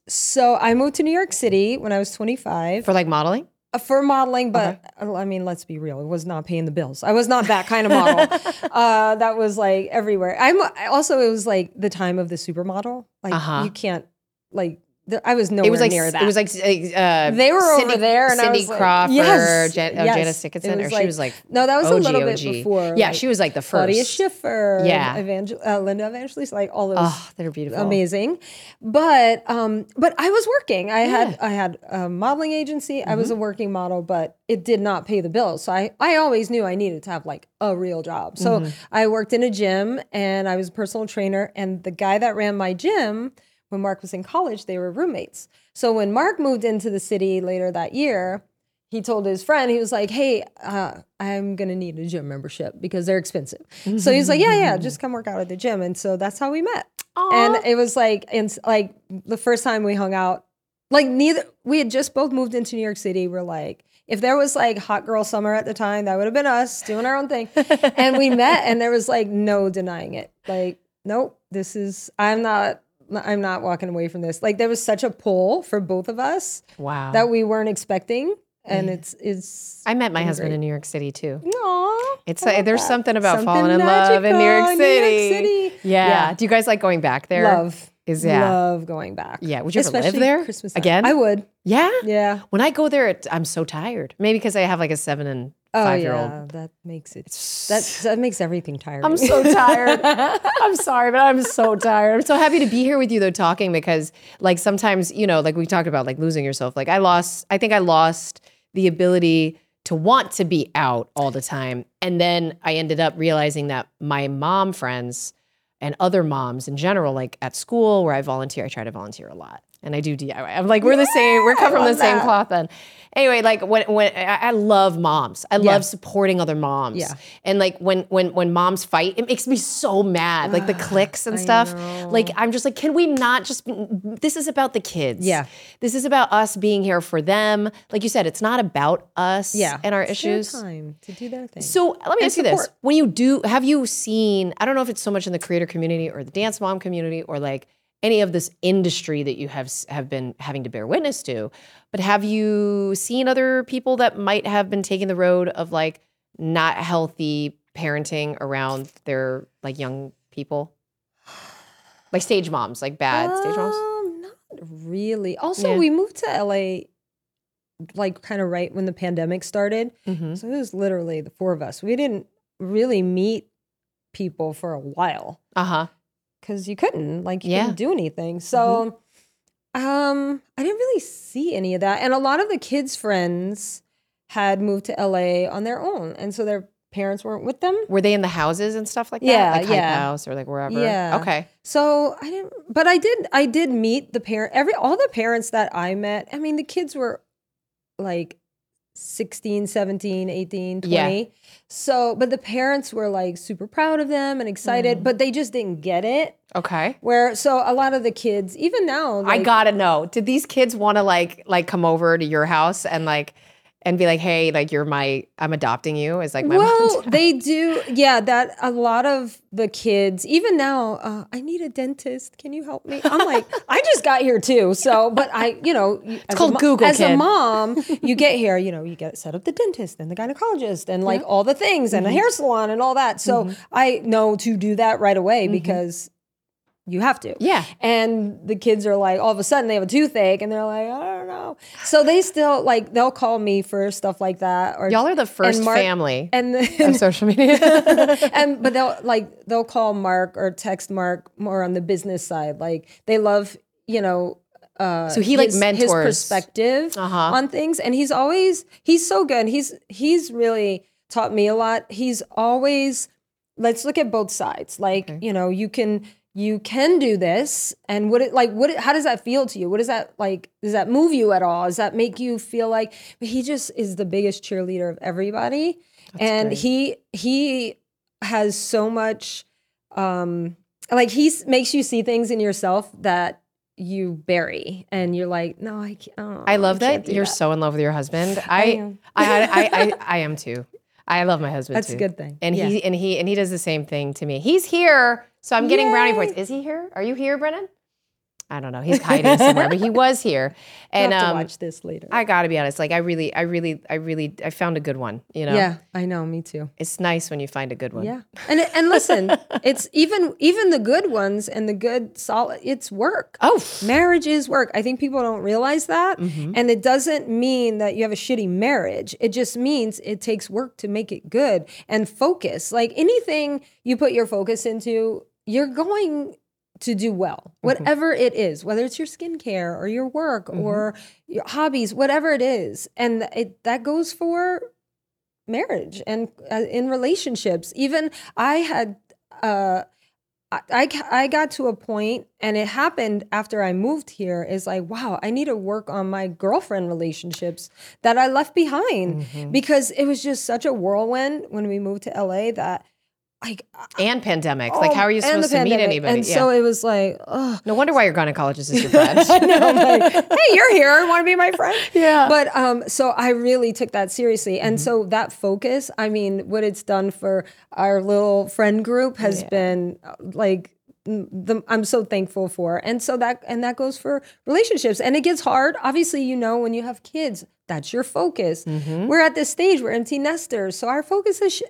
so I moved to New York City when I was twenty five for like modeling uh, for modeling, but uh, I mean, let's be real, it was not paying the bills. I was not that kind of model. uh, that was like everywhere. I'm also it was like the time of the supermodel. Like Uh-huh. you can't like there, I was nowhere it was like near that. it was like uh, they were Cindy, over there, and Cindy I was like, Crawford, yes, Jan- oh, yes. Janice Dickinson, or was she was like no, that was a OG, little bit OG. before. Yeah, like, she was like the first. Claudia. Schiffer, Yeah. Evangel- uh, Linda Evangelist, like all those Oh, they're beautiful. amazing but um but i was working i had i had a modeling agency i Mm-hmm. was a working model but it did not pay the bills so i i always knew i needed to have like a real job so Mm-hmm. i worked in a gym and i was a personal trainer and the guy that ran my gym when mark was in college they were roommates so when mark moved into the city later that year he told his friend, he was like, Hey, uh, I'm going to need a gym membership because they're expensive. So he's like, Yeah, yeah, just come work out at the gym. And so that's how we met. And it was like, and like the first time we hung out, like neither we had just both moved into New York City. We're like, if there was like hot girl summer at the time, that would have been us doing our own thing. and we met and there was like no denying it. Like, nope, this is I'm not I'm not walking away from this. Like there was such a pull for both of us Wow. that we weren't expecting. And mm. it's it's I met my husband great. in New York City too. Aw, It's like, there's that. something about Something falling in love in New York City. New York City. Yeah. Yeah. Do you guys like going back there? Love. Is yeah. Love going back. Yeah. Would you ever live there Christmas time. again? I would. Yeah. Yeah. When I go there, it, I'm so tired. Maybe because I have like a seven and Oh five year yeah. old. That makes it that that makes everything tiring. I'm so tired. I'm sorry, but I'm so tired. I'm so happy to be here with you though, talking because like sometimes, you know, like we talked about like losing yourself. Like I lost, I think I lost the ability to want to be out all the time. And then I ended up realizing that my mom friends and other moms in general, like at school where I volunteer, I try to volunteer a lot. And I do DIY. I'm like, we're the same, we're cut from the same that. cloth then. Anyway, like when when I, I love moms. I love supporting other moms. Yeah. And like when when when moms fight, it makes me so mad. Like the clicks and stuff. Like I'm just like, can we not just? This is about the kids. Yeah. This is about us being here for them. Like you said, it's not about us yeah. and our It's issues. time to do their thing. So let me And ask you this. When you do, have you seen? I don't know if it's so much in the creator community or the dance mom community or like any of this industry that you have have been having to bear witness to, but have you seen other people that might have been taking the road of like not healthy parenting around their like young people, like stage moms, like bad stage moms? Um, not really. Also, Yeah. we moved to LA like kind of right when the pandemic started. Mm-hmm. So it was literally the four of us. We didn't really meet people for a while Uh huh. Because you couldn't like you Yeah. couldn't do anything. So um I didn't really see any of that. And a lot of the kids' friends had moved to LA on their own. And so their parents weren't with them. Were they in the houses and stuff like that? Yeah, like yeah. House or like wherever. Yeah. Okay. So I didn't, but I did, I did meet the parent, every, all the parents that I met. I mean, the kids were like 16, 17, 18, 20. Yeah. So, but the parents were like super proud of them and Mm. excited, but they just didn't get it. Okay. Where, so a lot of the kids, even now, I gotta know. Did these kids want to like like come over to your house and like and be like, hey, like you're my I'm adopting you as like my well, mom. they do. Yeah, that a lot of the kids, even now, uh, I need a dentist. Can you help me? I'm like, I just got here too. So, but I, you know, it's called Google, As a mom, you get here, you know, you get set up the dentist and the gynecologist and like all the things and a Mm-hmm. hair salon and all that. So I know to do that right away because you have to. Yeah. And the kids are like, all of a sudden they have a toothache and they're like, I don't know. So they still like, they'll call me for stuff like that. Or Y'all are the first Mark- family and of then, social media. and but they'll like they'll call Mark or text Mark more on the business side. Like they love, you know, uh So he, like, his, his perspective Uh-huh. on things. And he's always he's so good. He's he's really taught me a lot. He's always let's look at both sides. Like, you know, you can you can do this and what it like what it, how does that feel to you what does that like does that move you at all does that make you feel like but he just is the biggest cheerleader of everybody and great. he he has so much um like he makes you see things in yourself that you bury and you're like no i can't oh, I love can't that you're so in love with your husband. I am. I, I, I I am too. I love my husband That's too. a good thing. And Yeah. he and he and he does the same thing to me. He's here, so I'm getting brownie points. Is he here? Are you here, Brennan? I don't know. He's hiding somewhere, but he was here. And um, watch this later I gotta be honest. Like I really, I really, I really, I found a good one. You know, yeah i know me too it's nice when you find a good one. Yeah. And and listen, it's even even the good ones and the good solid it's work. Oh, Marriage is work. I think people don't realize that. Mm-hmm. And it doesn't mean that you have a shitty marriage. It just means it takes work to make it good and focus. Like anything you put your focus into, you're going to do well, Mm-hmm. whatever it is, whether it's your skincare or your work Mm-hmm. or your hobbies, whatever it is. And it that goes for marriage and uh, in relationships. Even I had, uh, I, I I got to a point, and it happened after I moved here. Is like, wow, I need to work on my girlfriend relationships that I left behind Mm-hmm. because it was just such a whirlwind when we moved to LA that like and pandemic. like, oh, how are you supposed to meet anybody? And Yeah. so it was like, oh, no wonder why your gynecologist is your friend. I'm like, hey, you're here. Want to be my friend? Yeah. But um, so I really took that seriously, and Mm-hmm. so that focus. I mean, what it's done for our little friend group has been uh, like. The, I'm so thankful for, and so that and that goes for relationships, and it gets hard. Obviously, you know, when you have kids, that's your focus. Mm-hmm. We're at this stage, we're empty nesters, so our focus has sh-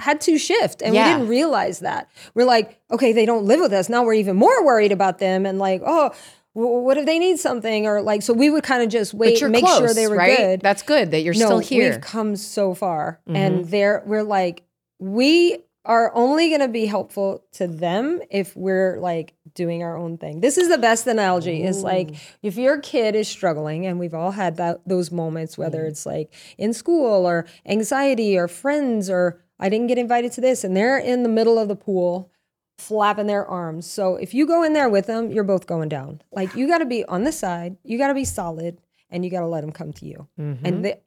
had to shift, and Yeah. we didn't realize that. We're like, okay, they don't live with us now. We're even more worried about them, and like, oh, w- what if they need something, or like, so we would kind of just wait, make close, sure they were right? good. That's good that you're no, still here. Mm-hmm. we've come so far, and they're we're like, we are only going to be helpful to them if we're like doing our own thing. This is the best analogy. Is like if your kid is struggling, and we've all had that those moments, whether Mm-hmm. it's like in school or anxiety or friends or I didn't get invited to this, and they're in the middle of the pool flapping their arms. So if you go in there with them, you're both going down. Like you got to be on the side, you got to be solid, and you got to let them come to you. Mm-hmm. And they,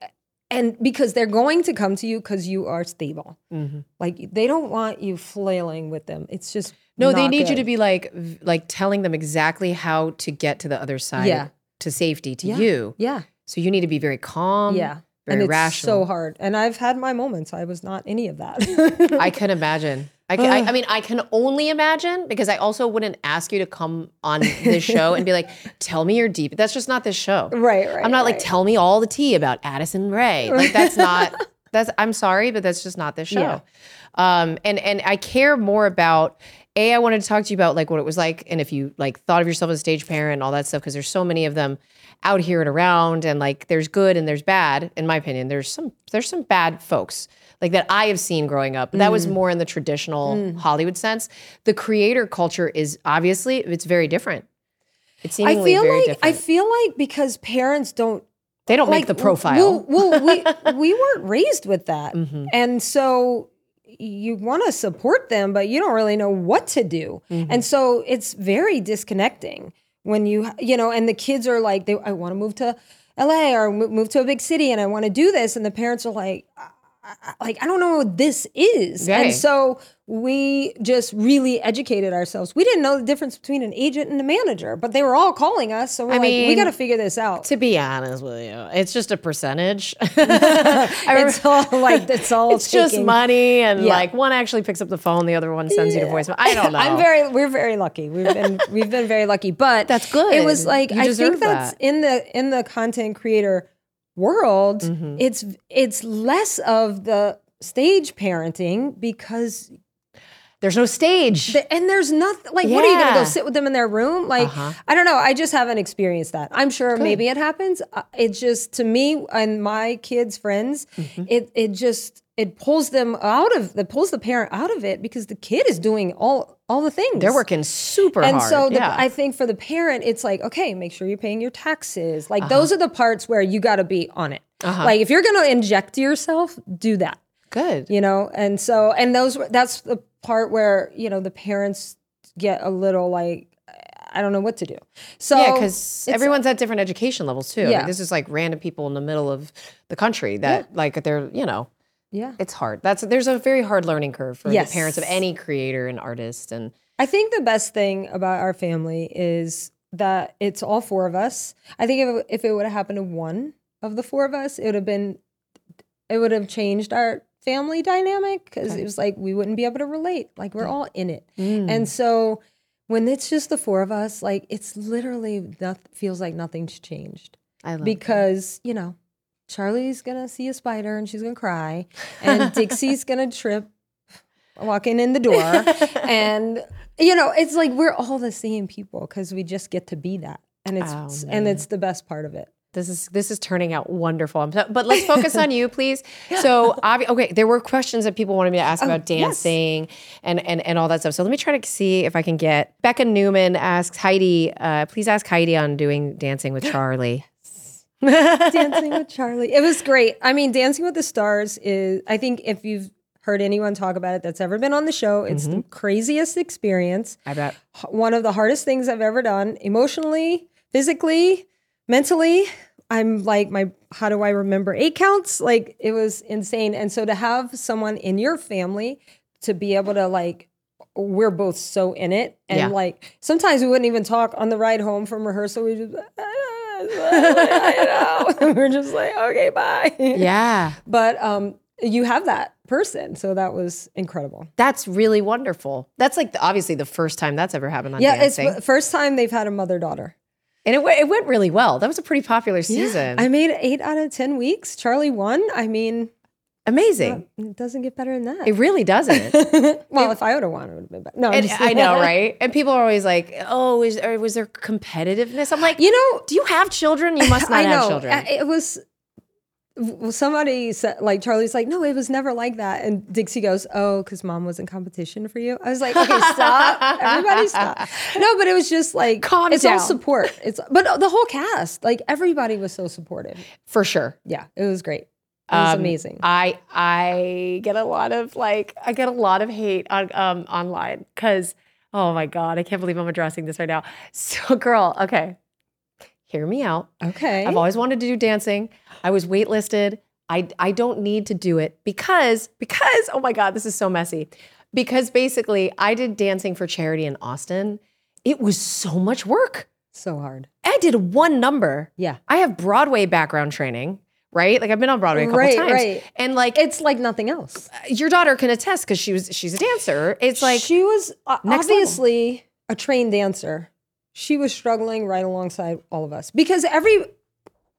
and because they're going to come to you because you are stable. Mm-hmm. Like they don't want you flailing with them. It's just no, they need you to be like, like telling them exactly how to get to the other side, Yeah. to safety, to Yeah. you. yeah, So you need to be very calm. yeah. very and it's rational. so hard. And I've had my moments. I was not any of that. I can imagine. I, can, I, I mean, I can only imagine because I also wouldn't ask you to come on this show and be like, "Tell me your deep." That's just not this show. right, right. I'm not like, "Tell me all the tea about Addison Rae." Like that's not. That's. I'm sorry, but that's just not this show. Yeah. Um, and and I care more about. A, I wanted to talk to you about like what it was like, and if you like thought of yourself as a stage parent and all that stuff, because there's so many of them out here and around, and like there's good and there's bad. In my opinion, there's some there's some bad folks like that I have seen growing up. That Mm. was more in the traditional Hollywood sense. The creator culture is obviously it's very different. It's I seemingly feel very like different. I feel like because parents don't they don't like make the profile. Well, well we we weren't raised with that, Mm-hmm. and so you want to support them, but you don't really know what to do, Mm-hmm. and so it's very disconnecting when you you know, and the kids are like, they I want to move to L.A. or move to a big city, and I want to do this, and the parents are like. Like I don't know what this is, Right. and so we just really educated ourselves. We didn't know the difference between an agent and a manager, but they were all calling us, so we're I like, we got to figure this out. to be honest with you, it's just a percentage. It's all like it's all it's just money, and Yeah. like one actually picks up the phone, the other one sends you to voicemail. I don't know. I'm very we're very lucky. We've been we've been very lucky. But That's good. It was like You I think that's that. in the in the content creator world, Mm-hmm. it's it's less of the stage parenting because There's no stage. the, and there's nothing like what are you gonna go sit with them in their room like Uh-huh. i don't know i just haven't experienced that i'm sure maybe it happens Uh, it just to me and my kids friends Mm-hmm. it it just it pulls them out of it pulls the parent out of it because the kid is doing all all the things They're working super hard. and hard. so the, yeah. I think for the parent, it's like, okay, make sure you're paying your taxes. Like Uh-huh. those are the parts where you got to be on it. Like if you're going to inject yourself, do that good. you know and so and those that's the part where you know the parents get a little like i don't know what to do so Yeah, because everyone's at different education levels too. Yeah. this is like random people in the middle of the country that like they're you know yeah. It's hard. That's there's a very hard learning curve for Yes. the parents of any creator and artist. And i think the best thing about our family is that it's all four of us. I think if, if it would have happened to one of the four of us it would have been it would have changed our family dynamic because it was like we wouldn't be able to relate. Like we're all in it. Mm. And so when it's just the four of us like it's literally that feels like nothing's changed. I love because you know Charli's gonna see a spider and she's gonna cry, and Dixie's gonna trip walking in the door, and you know it's like we're all the same people because we just get to be that, and it's Oh, and it's the best part of it. This is this is turning out wonderful. So- but let's focus on you, please. So, obvi- okay, there were questions that people wanted me to ask about Oh, yes. dancing and, and and all that stuff. So let me try to see if I can get. Becca Newman asks Heidi, uh, please ask Heidi on doing dancing with Charli. Dancing with Charli, it was great. I mean, Dancing with the Stars is. I think if you've heard anyone talk about it that's ever been on the show, it's the mm-hmm. craziest experience. I bet. one of the hardest things I've ever done emotionally, physically, mentally. I'm like, my, how do I remember eight counts? Like, it was insane. And so to have someone in your family to be able to like we're both so in it and Yeah. like sometimes we wouldn't even talk on the ride home from rehearsal we just I know. we're just like okay bye Yeah. but um you have that person so that was incredible That's really wonderful. That's like the, obviously the first time that's ever happened on yeah dancing. it's the first time they've had a mother daughter and it, went- it went really well. That was a pretty popular season. I made eight out of ten weeks. Charli won. I mean, Amazing. it doesn't get better than that. It really doesn't. well, if I would have won, it would have been better. No, And I know, right? And people are always like, "Oh, is or was there competitiveness?" I'm like, You know, do you have children? You must not I know have children. It was. Somebody said, like Charli's like, no, it was never like that. And Dixie goes, oh, because mom was in competition for you. I was like, okay, stop, everybody stop. No, but it was just like, Calm it's all support. It's but the whole cast, like everybody was so supportive. For sure. Yeah, it was great. Was Um, amazing. I I get a lot of like I get a lot of hate on um online because oh my god I can't believe I'm addressing this right now. So girl, okay, hear me out. okay, I've always wanted to do dancing. I was waitlisted. I I don't need to do it because because oh my god this is so messy. Because basically I did dancing for charity in Austin. It was so much work. so hard. I did one number. Yeah, I have Broadway background training, right? Like I've been on Broadway a couple Right, times. right. And like it's like nothing else. your daughter can attest because she was she's a dancer. It's like she was uh, next level. obviously a trained dancer. She was struggling right alongside all of us because every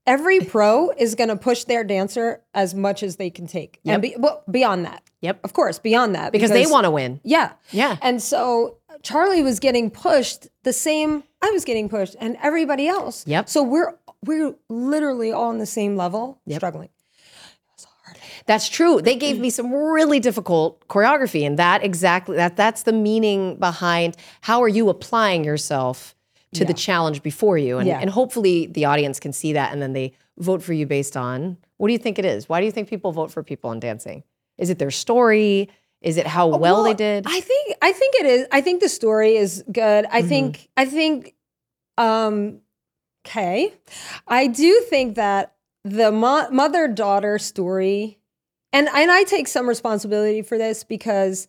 every pro is going to push their dancer as much as they can take, Yep. and be, well, beyond that, Yep. of course, beyond that, because, they want to win. Yeah, Yeah. And so Charli was getting pushed the same. I was getting pushed, and everybody else. Yep. So we're we're literally all on the same level, struggling. That's true. They gave me some really difficult choreography and that exactly that that's the meaning behind how are you applying yourself to the challenge before you and, Yeah. and hopefully the audience can see that and then they vote for you based on what do you think it is? Why do you think people vote for people in dancing? Is it their story? Is it how well, they did? I think I think it is. I think the story is good. Mm-hmm. I think I think um okay. I do think that the mo- mother daughter story and and I take some responsibility for this because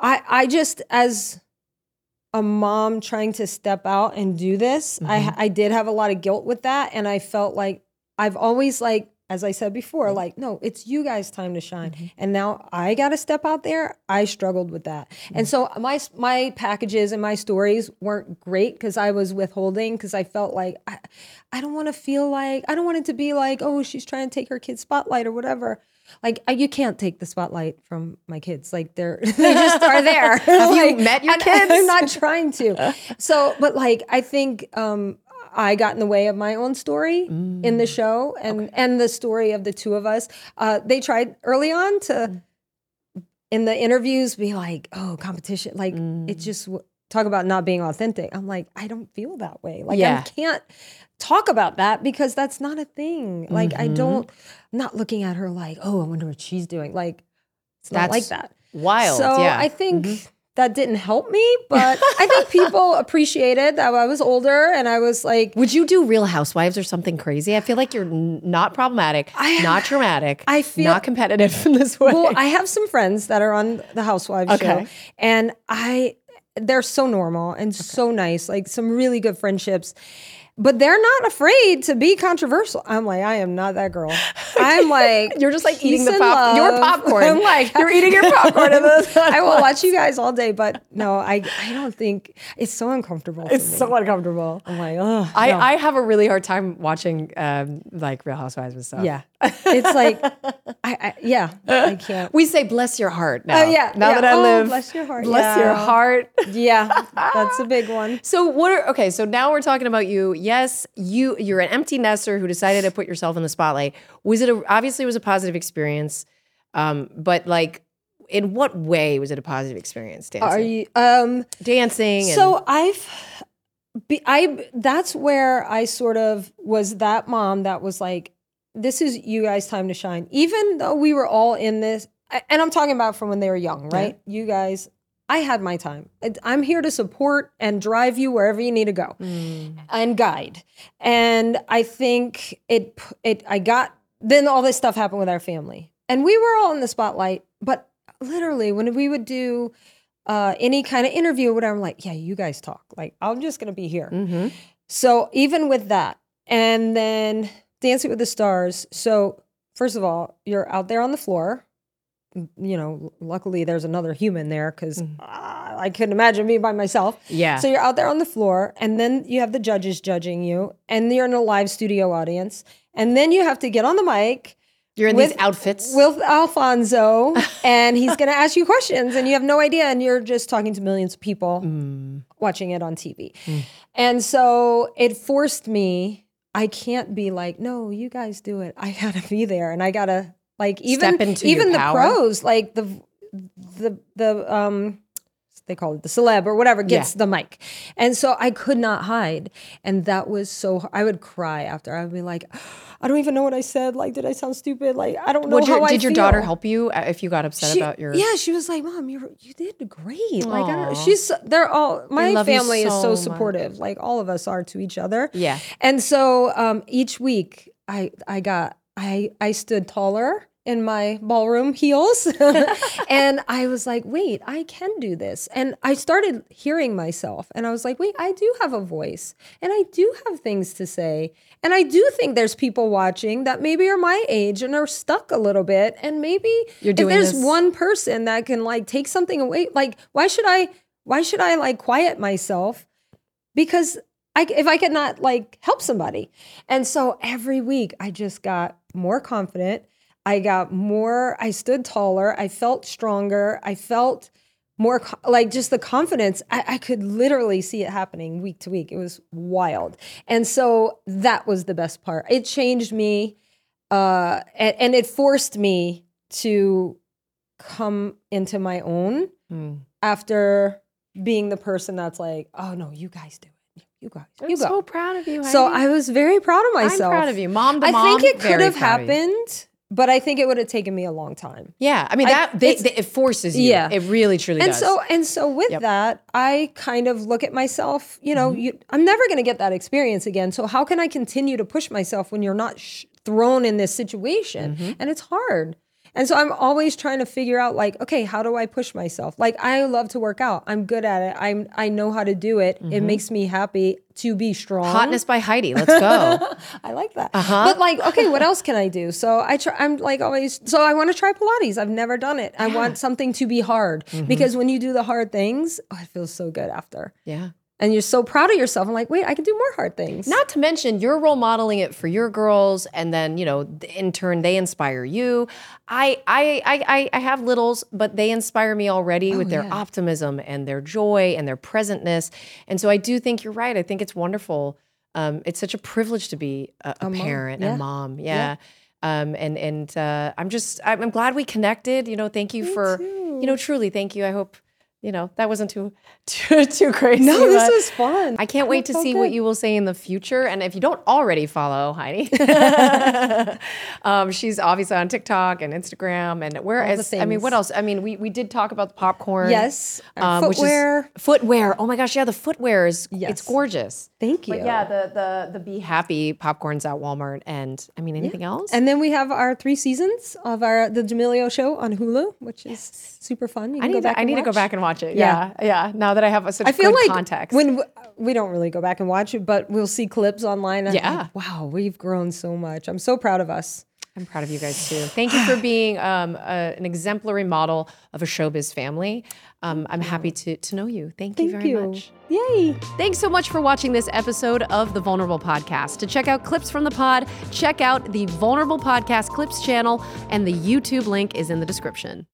I I just as a mom trying to step out and do this, Mm-hmm. I I did have a lot of guilt with that and I felt like I've always like as I said before, like, no, it's you guys' time to shine. Mm-hmm. And now I got to step out there. I struggled with that. And so my my packages and my stories weren't great because I was withholding because I felt like I, I don't want to feel like I don't want it to be like, oh, she's trying to take her kid's spotlight or whatever. Like I, you can't take the spotlight from my kids. Like they're they just are there. Have you met your kids? I'm not trying to. So, but like I think um I got in the way of my own story in Mm. the show and and the story of the two of us. Uh, they tried early on to Mm. in the interviews be like, "Oh, competition!" Like Mm. it just talk about not being authentic. I'm like, I don't feel that way. Like Yeah. I can't talk about that because that's not a thing. Like Mm-hmm. I don't. I'm not looking at her like, "Oh, I wonder what she's doing." Like it's not like that. Wild. So yeah. I think that didn't help me, but I think people appreciated that I was older and I was like, Would you do Real Housewives or something crazy? I feel like you're n- not problematic, I- not dramatic, I feel- not competitive in this way. well, I have some friends that are on the Housewives Okay. show, and I they're so normal and so nice, like some really good friendships. But they're not afraid to be controversial. I'm like, I am not that girl. I'm like, You're just like eating the pop, your popcorn. I'm like, you're eating your popcorn. I will watch you guys all day, but no, I I don't think it's so uncomfortable. It's so uncomfortable. I'm like, oh, I, I have a really hard time watching um, like Real Housewives and stuff. yeah, it's like, I, I yeah, I can't. We say bless your heart now. Oh, yeah, Now yeah. that I Oh, live. bless your heart. Bless your Yeah. heart. Yeah, that's a big one. So what are okay, so now we're talking about you. Yes, you you're an empty nester who decided to put yourself in the spotlight. Was it a, obviously it was a positive experience. Um, but like in what way was it a positive experience dancing? Are you um dancing and so I've be, I that's where I sort of was that mom that was like this is you guys time to shine even though we were all in this and I'm talking about from when they were young, right? You guys I had my time. I'm here to support and drive you wherever you need to go and guide. And I think it it I got then all this stuff happened with our family. And we were all in the spotlight, but literally when we would do uh, any kind of interview or whatever, I'm like, yeah, you guys talk. Like, I'm just gonna be here. Mm-hmm. So even with that, and then Dancing with the Stars. So first of all, you're out there on the floor. You know, luckily there's another human there because I couldn't imagine being by myself. Mm. Yeah. So you're out there on the floor, and then you have the judges judging you, and you're in a live studio audience, and then you have to get on the mic You're in with- these outfits. with Alfonso, and he's going to ask you questions, and you have no idea, and you're just talking to millions of people Mm. watching it on TV. And so it forced me. I can't be like, no, you guys do it. I gotta be there, and I gotta like even even the pros, like the the the um they call it the celeb or whatever gets the mic and so i could not hide and that was so i would cry after i would be like i don't even know what i said like did i sound stupid like i don't know Would your, how I did your daughter help you uh, if you got upset She- about your? Yeah, she was like, "Mom, you you did great." Like, I don't, she's they're all my family is so so much. supportive. Like all of us are to each other. Yeah. And so um, each week, I I got I I stood taller in my ballroom heels, and I was like, "Wait, I can do this." And I started hearing myself, and I was like, "Wait, I do have a voice, and I do have things to say." And I do think there's people watching that maybe are my age and are stuck a little bit. And maybe if there's this- one person that can like take something away, like why should I why should I like quiet myself? Because I if I could not like help somebody. And so every week I just got more confident. I got more, I stood taller, I felt stronger, I felt more like just the confidence. I, I could literally see it happening week to week. It was wild. And so that was the best part. It changed me uh, and, and it forced me to come into my own Mm. after being the person that's like, oh no, you guys do it. You guys, I'm you go. so proud of you. So I was very proud of myself. I'm proud of you, mom to I mom. think it could have happened, but I think it would have taken me a long time. Yeah, I mean I- that they, they- it forces you. Yeah. it really truly And does. so and so with Yep. that, I kind of look at myself, you know, mm-hmm. you, I'm never going to get that experience again. So how can I continue to push myself when you're not sh- thrown in this situation? Mm-hmm. And it's hard. And so I'm always trying to figure out like, okay, how do I push myself? Like I love to work out. I'm good at it. I'm I know how to do it. It makes me happy to be strong. hotness by Heidi. Let's go. I like that. Uh-huh. But like, okay, what else can I do? So I try. I'm like always. So I want to try Pilates. I've never done it. I want something to be hard Mm-hmm. because when you do the hard things, oh, it feels so good after, yeah. And you're so proud of yourself. I'm like, wait, I can do more hard things. Not to mention you're role modeling it for your girls, and then you know, in turn, they inspire you. I, I, I, I- I have littles, but they inspire me already with their yeah. optimism and their joy and their presentness. And so I do think you're right. I think it's wonderful. Um, it's such a privilege to be a, a, mom, parent, yeah. a mom. Yeah. Um, and and uh, I'm just I'm, I'm glad we connected. You know, thank you for you know truly thank you. I hope you know that wasn't too too too crazy. no, this was fun. I can't wait to see what you will say in the future. And if you don't already follow Heidi, um, she's obviously on TikTok and Instagram and where the I mean, what else? I mean, we we did talk about the popcorn. Yes, um, which is- footwear. footwear. Oh my gosh, yeah, the footwear is yes. it's gorgeous. Thank you. But yeah, the the the Be Happy popcorns at Walmart, and I mean anything else. And then we have our three seasons of our the D'Amelio show on Hulu, which is super fun. You I need go to, I need to go back and watch it. Yeah, Yeah. yeah. Now that I have a, such I feel good like context. when w- we don't really go back and watch it, but we'll see clips online. And Yeah. like, wow, we've grown so much. I'm so proud of us. I'm proud of you guys too. Thank you for being um, a, an exemplary model of a showbiz family. Um, I'm happy to to know you. Thank, you very you. much. Yay. Thanks so much for watching this episode of the Vulnerable Podcast. To check out clips from the pod, check out the Vulnerable Podcast Clips channel, and the YouTube link is in the description.